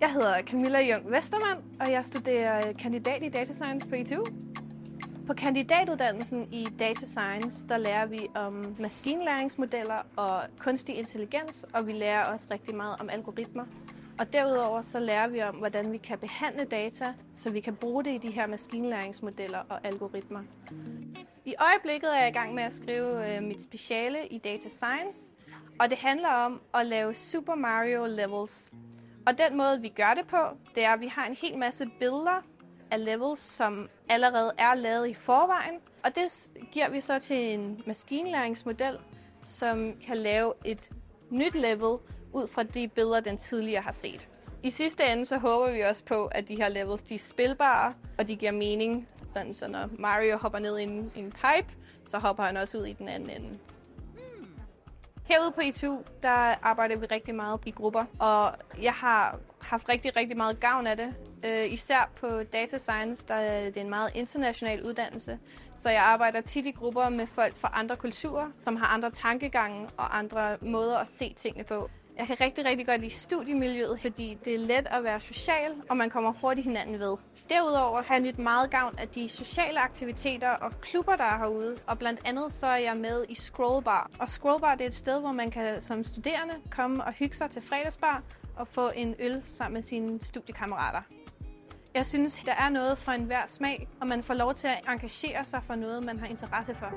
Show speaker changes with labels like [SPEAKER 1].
[SPEAKER 1] Jeg hedder Camilla Jung Vestermann, og jeg studerer øh, kandidat i Data Science på ITU. På kandidatuddannelsen i Data Science, der lærer vi om maskinlæringsmodeller og kunstig intelligens, og vi lærer også rigtig meget om algoritmer. Og derudover så lærer vi om, hvordan vi kan behandle data, så vi kan bruge det i de her maskinlæringsmodeller og algoritmer. I øjeblikket er jeg i gang med at skrive øh, mit speciale i Data Science, og det handler om at lave Super Mario levels. Og den måde, vi gør det på, det er, at vi har en hel masse billeder af levels, som allerede er lavet i forvejen. Og det giver vi så til en maskinlæringsmodel, som kan lave et nyt level ud fra de billeder, den tidligere har set. I sidste ende så håber vi også på, at de her levels de er spilbare, og de giver mening. Sådan, så når Mario hopper ned i en, en pipe, så hopper han også ud i den anden ende. Herude på ITU, der arbejder vi rigtig meget i grupper, og jeg har haft rigtig, rigtig meget gavn af det. Øh, især på data science, der er det en meget international uddannelse, så jeg arbejder tit i grupper med folk fra andre kulturer, som har andre tankegange og andre måder at se tingene på. Jeg kan rigtig, rigtig godt lide studiemiljøet, fordi det er let at være social, og man kommer hurtigt hinanden ved. Derudover har jeg nyt meget gavn af de sociale aktiviteter og klubber, der er herude. Og blandt andet så er jeg med i Scrollbar. Og Scrollbar det er et sted, hvor man kan som studerende komme og hygge sig til fredagsbar og få en øl sammen med sine studiekammerater. Jeg synes, der er noget for enhver smag, og man får lov til at engagere sig for noget, man har interesse for.